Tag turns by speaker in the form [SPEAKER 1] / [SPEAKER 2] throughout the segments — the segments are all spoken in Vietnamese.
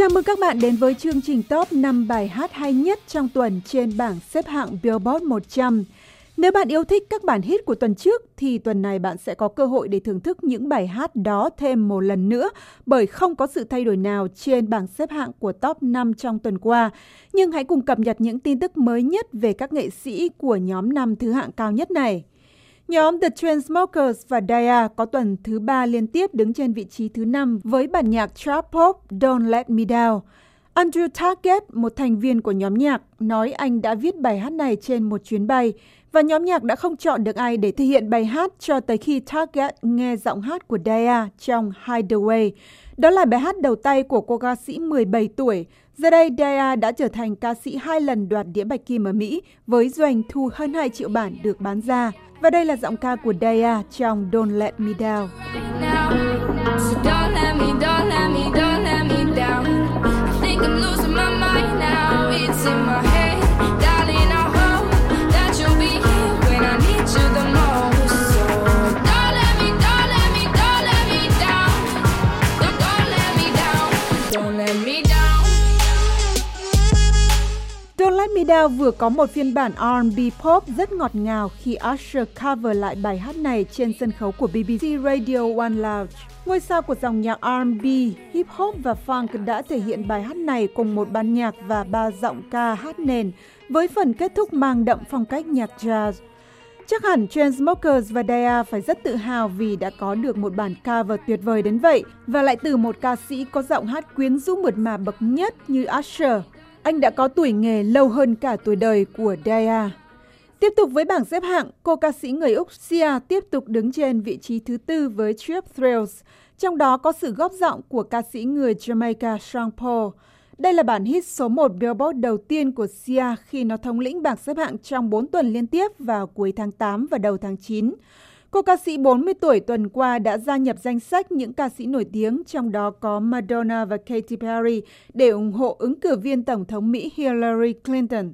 [SPEAKER 1] Chào mừng các bạn đến với chương trình top 5 bài hát hay nhất trong tuần trên bảng xếp hạng Billboard 100. Nếu bạn yêu thích các bản hit của tuần trước, thì tuần này bạn sẽ có cơ hội để thưởng thức những bài hát đó thêm một lần nữa, bởi không có sự thay đổi nào trên bảng xếp hạng của top 5 trong tuần qua. Nhưng hãy cùng cập nhật những tin tức mới nhất về các nghệ sĩ của nhóm năm thứ hạng cao nhất này. Nhóm The Chainsmokers và Daya có tuần thứ ba liên tiếp đứng trên vị trí thứ năm với bản nhạc trap pop Don't Let Me Down. Andrew Target, một thành viên của nhóm nhạc, nói anh đã viết bài hát này trên một chuyến bay và nhóm nhạc đã không chọn được ai để thể hiện bài hát cho tới khi Target nghe giọng hát của Daya trong Hideaway. Đó là bài hát đầu tay của cô ca sĩ 17 tuổi. Giờ đây, Daya đã trở thành ca sĩ hai lần đoạt đĩa bạch kim ở Mỹ với doanh thu hơn 2 triệu bản được bán ra. Và đây là giọng ca của Daya trong Don't Let Me Down. Don't vừa có một phiên bản R&B pop rất ngọt ngào khi Usher cover lại bài hát này trên sân khấu của BBC Radio One Lounge. Ngôi sao của dòng nhạc R&B, hip hop và funk đã thể hiện bài hát này cùng một ban nhạc và ba giọng ca hát nền với phần kết thúc mang đậm phong cách nhạc jazz. Chắc hẳn Chainsmokers và Daya phải rất tự hào vì đã có được một bản cover tuyệt vời đến vậy và lại từ một ca sĩ có giọng hát quyến rũ mượt mà bậc nhất như Usher. Anh đã có tuổi nghề lâu hơn cả tuổi đời của Daya. Tiếp tục với bảng xếp hạng, cô ca sĩ người Úc Sia tiếp tục đứng trên vị trí thứ tư với Trip Thrills, trong đó có sự góp giọng của ca sĩ người Jamaica Sean Paul. Đây là bản hit số 1 Billboard đầu tiên của Sia khi nó thống lĩnh bảng xếp hạng trong 4 tuần liên tiếp vào cuối tháng 8 và đầu tháng 9. Cô ca sĩ 40 tuổi tuần qua đã gia nhập danh sách những ca sĩ nổi tiếng, trong đó có Madonna và Katy Perry, để ủng hộ ứng cử viên Tổng thống Mỹ Hillary Clinton.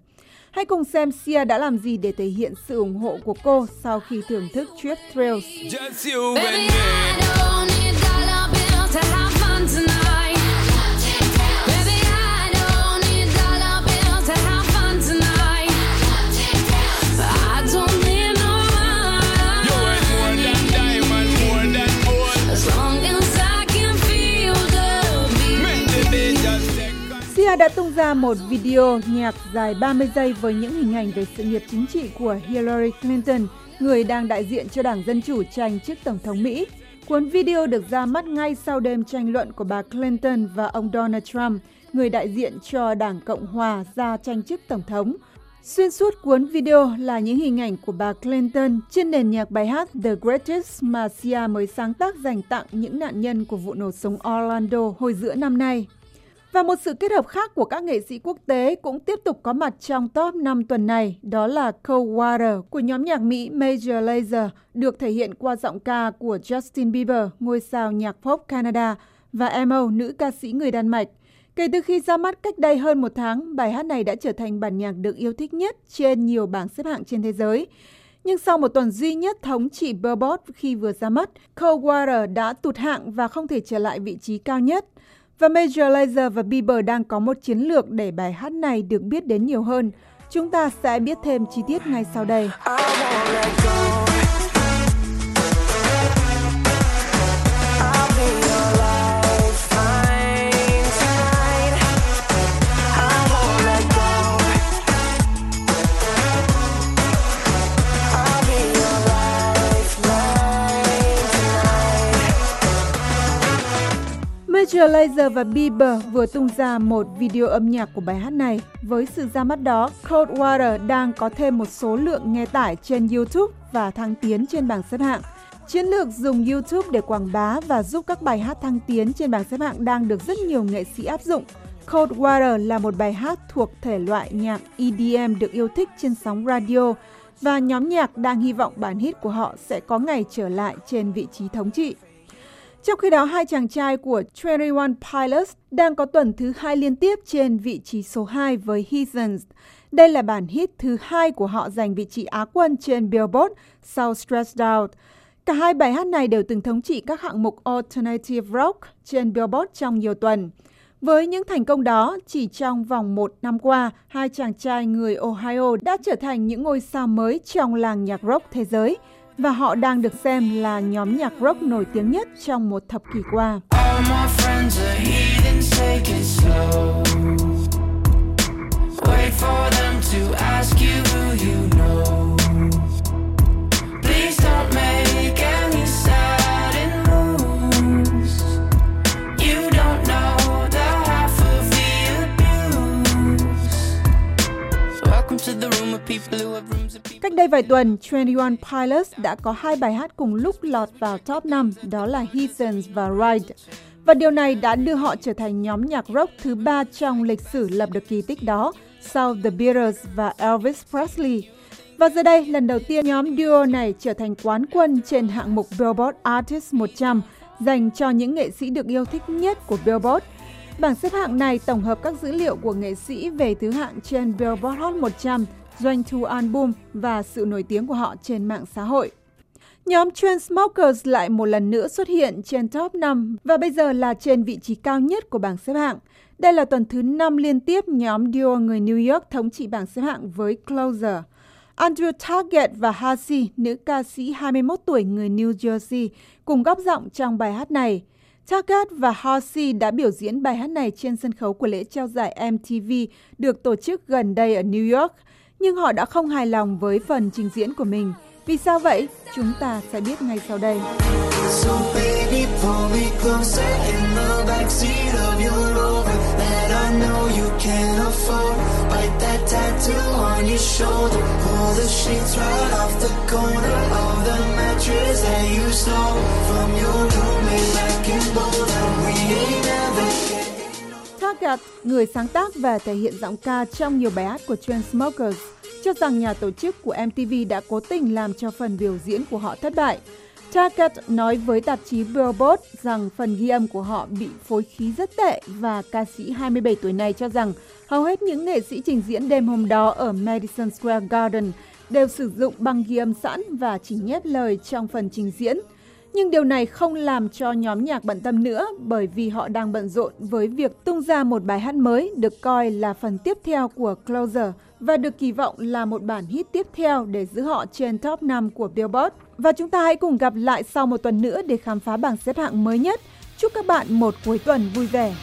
[SPEAKER 1] Hãy cùng xem Sia đã làm gì để thể hiện sự ủng hộ của cô sau khi thưởng thức Trip Thrills. Đã tung ra một video nhạc dài 30 giây với những hình ảnh về sự nghiệp chính trị của Hillary Clinton, người đang đại diện cho Đảng Dân Chủ tranh chức Tổng thống Mỹ. Cuốn video được ra mắt ngay sau đêm tranh luận của bà Clinton và ông Donald Trump, người đại diện cho Đảng Cộng Hòa ra tranh chức Tổng thống. Xuyên suốt cuốn video là những hình ảnh của bà Clinton trên nền nhạc bài hát The Greatest mà Sia mới sáng tác dành tặng những nạn nhân của vụ nổ súng Orlando hồi giữa năm nay. Và một sự kết hợp khác của các nghệ sĩ quốc tế cũng tiếp tục có mặt trong top 5 tuần này, đó là Cold Water của nhóm nhạc Mỹ Major Lazer, được thể hiện qua giọng ca của Justin Bieber, ngôi sao nhạc pop Canada, và Emo, nữ ca sĩ người Đan Mạch. Kể từ khi ra mắt cách đây hơn một tháng, bài hát này đã trở thành bản nhạc được yêu thích nhất trên nhiều bảng xếp hạng trên thế giới. Nhưng sau một tuần duy nhất thống trị Billboard khi vừa ra mắt, Cold Water đã tụt hạng và không thể trở lại vị trí cao nhất. Và Major Lazer và Bieber đang có một chiến lược để bài hát này được biết đến nhiều hơn. Chúng ta sẽ biết thêm chi tiết ngay sau đây. Major Lazer và Bieber vừa tung ra một video âm nhạc của bài hát này. Với sự ra mắt đó, Cold Water đang có thêm một số lượng nghe tải trên YouTube và thăng tiến trên bảng xếp hạng. Chiến lược dùng YouTube để quảng bá và giúp các bài hát thăng tiến trên bảng xếp hạng đang được rất nhiều nghệ sĩ áp dụng. Cold Water là một bài hát thuộc thể loại nhạc EDM được yêu thích trên sóng radio và nhóm nhạc đang hy vọng bản hit của họ sẽ có ngày trở lại trên vị trí thống trị. Trong khi đó, hai chàng trai của 21 Pilots đang có tuần thứ hai liên tiếp trên vị trí số 2 với Heathens. Đây là bản hit thứ hai của họ giành vị trí Á quân trên Billboard sau Stressed Out. Cả hai bài hát này đều từng thống trị các hạng mục Alternative Rock trên Billboard trong nhiều tuần. Với những thành công đó, chỉ trong vòng một năm qua, hai chàng trai người Ohio đã trở thành những ngôi sao mới trong làng nhạc rock thế giới và họ đang được xem là nhóm nhạc rock nổi tiếng nhất trong một thập kỷ qua. Wait for them to ask you who you know. Cách đây vài tuần, 21 Pilots đã có hai bài hát cùng lúc lọt vào top 5, đó là Heathens và Ride. Và điều này đã đưa họ trở thành nhóm nhạc rock thứ ba trong lịch sử lập được kỳ tích đó, sau The Beatles và Elvis Presley. Và giờ đây, lần đầu tiên nhóm duo này trở thành quán quân trên hạng mục Billboard Artist 100 dành cho những nghệ sĩ được yêu thích nhất của Billboard – Bảng xếp hạng này tổng hợp các dữ liệu của nghệ sĩ về thứ hạng trên Billboard Hot 100, doanh thu album và sự nổi tiếng của họ trên mạng xã hội. Nhóm Chainsmokers lại một lần nữa xuất hiện trên top 5 và bây giờ là trên vị trí cao nhất của bảng xếp hạng. Đây là tuần thứ 5 liên tiếp nhóm duo người New York thống trị bảng xếp hạng với Closer. Andrew Target và Halsey, nữ ca sĩ 21 tuổi người New Jersey, cùng góp giọng trong bài hát này. Target và Halsey đã biểu diễn bài hát này trên sân khấu của lễ trao giải MTV được tổ chức gần đây ở New York, nhưng họ đã không hài lòng với phần trình diễn của mình. Vì sao vậy? Chúng ta sẽ biết ngay sau đây. So baby, pull me closer in the backseat of your Rover that I know you can't afford. Bite that tattoo on your shoulder. Pull the sheets right off the corner of the mattress that you stole from your roommate back in Boulder. We người sáng tác và thể hiện giọng ca trong nhiều bài hát của Chainsmokers, cho rằng nhà tổ chức của MTV đã cố tình làm cho phần biểu diễn của họ thất bại. Target nói với tạp chí Billboard rằng phần ghi âm của họ bị phối khí rất tệ và ca sĩ 27 tuổi này cho rằng hầu hết những nghệ sĩ trình diễn đêm hôm đó ở Madison Square Garden đều sử dụng băng ghi âm sẵn và chỉ nhét lời trong phần trình diễn. Nhưng điều này không làm cho nhóm nhạc bận tâm nữa bởi vì họ đang bận rộn với việc tung ra một bài hát mới được coi là phần tiếp theo của Closer và được kỳ vọng là một bản hit tiếp theo để giữ họ trên top 5 của Billboard. Và chúng ta hãy cùng gặp lại sau một tuần nữa để khám phá bảng xếp hạng mới nhất. Chúc các bạn một cuối tuần vui vẻ.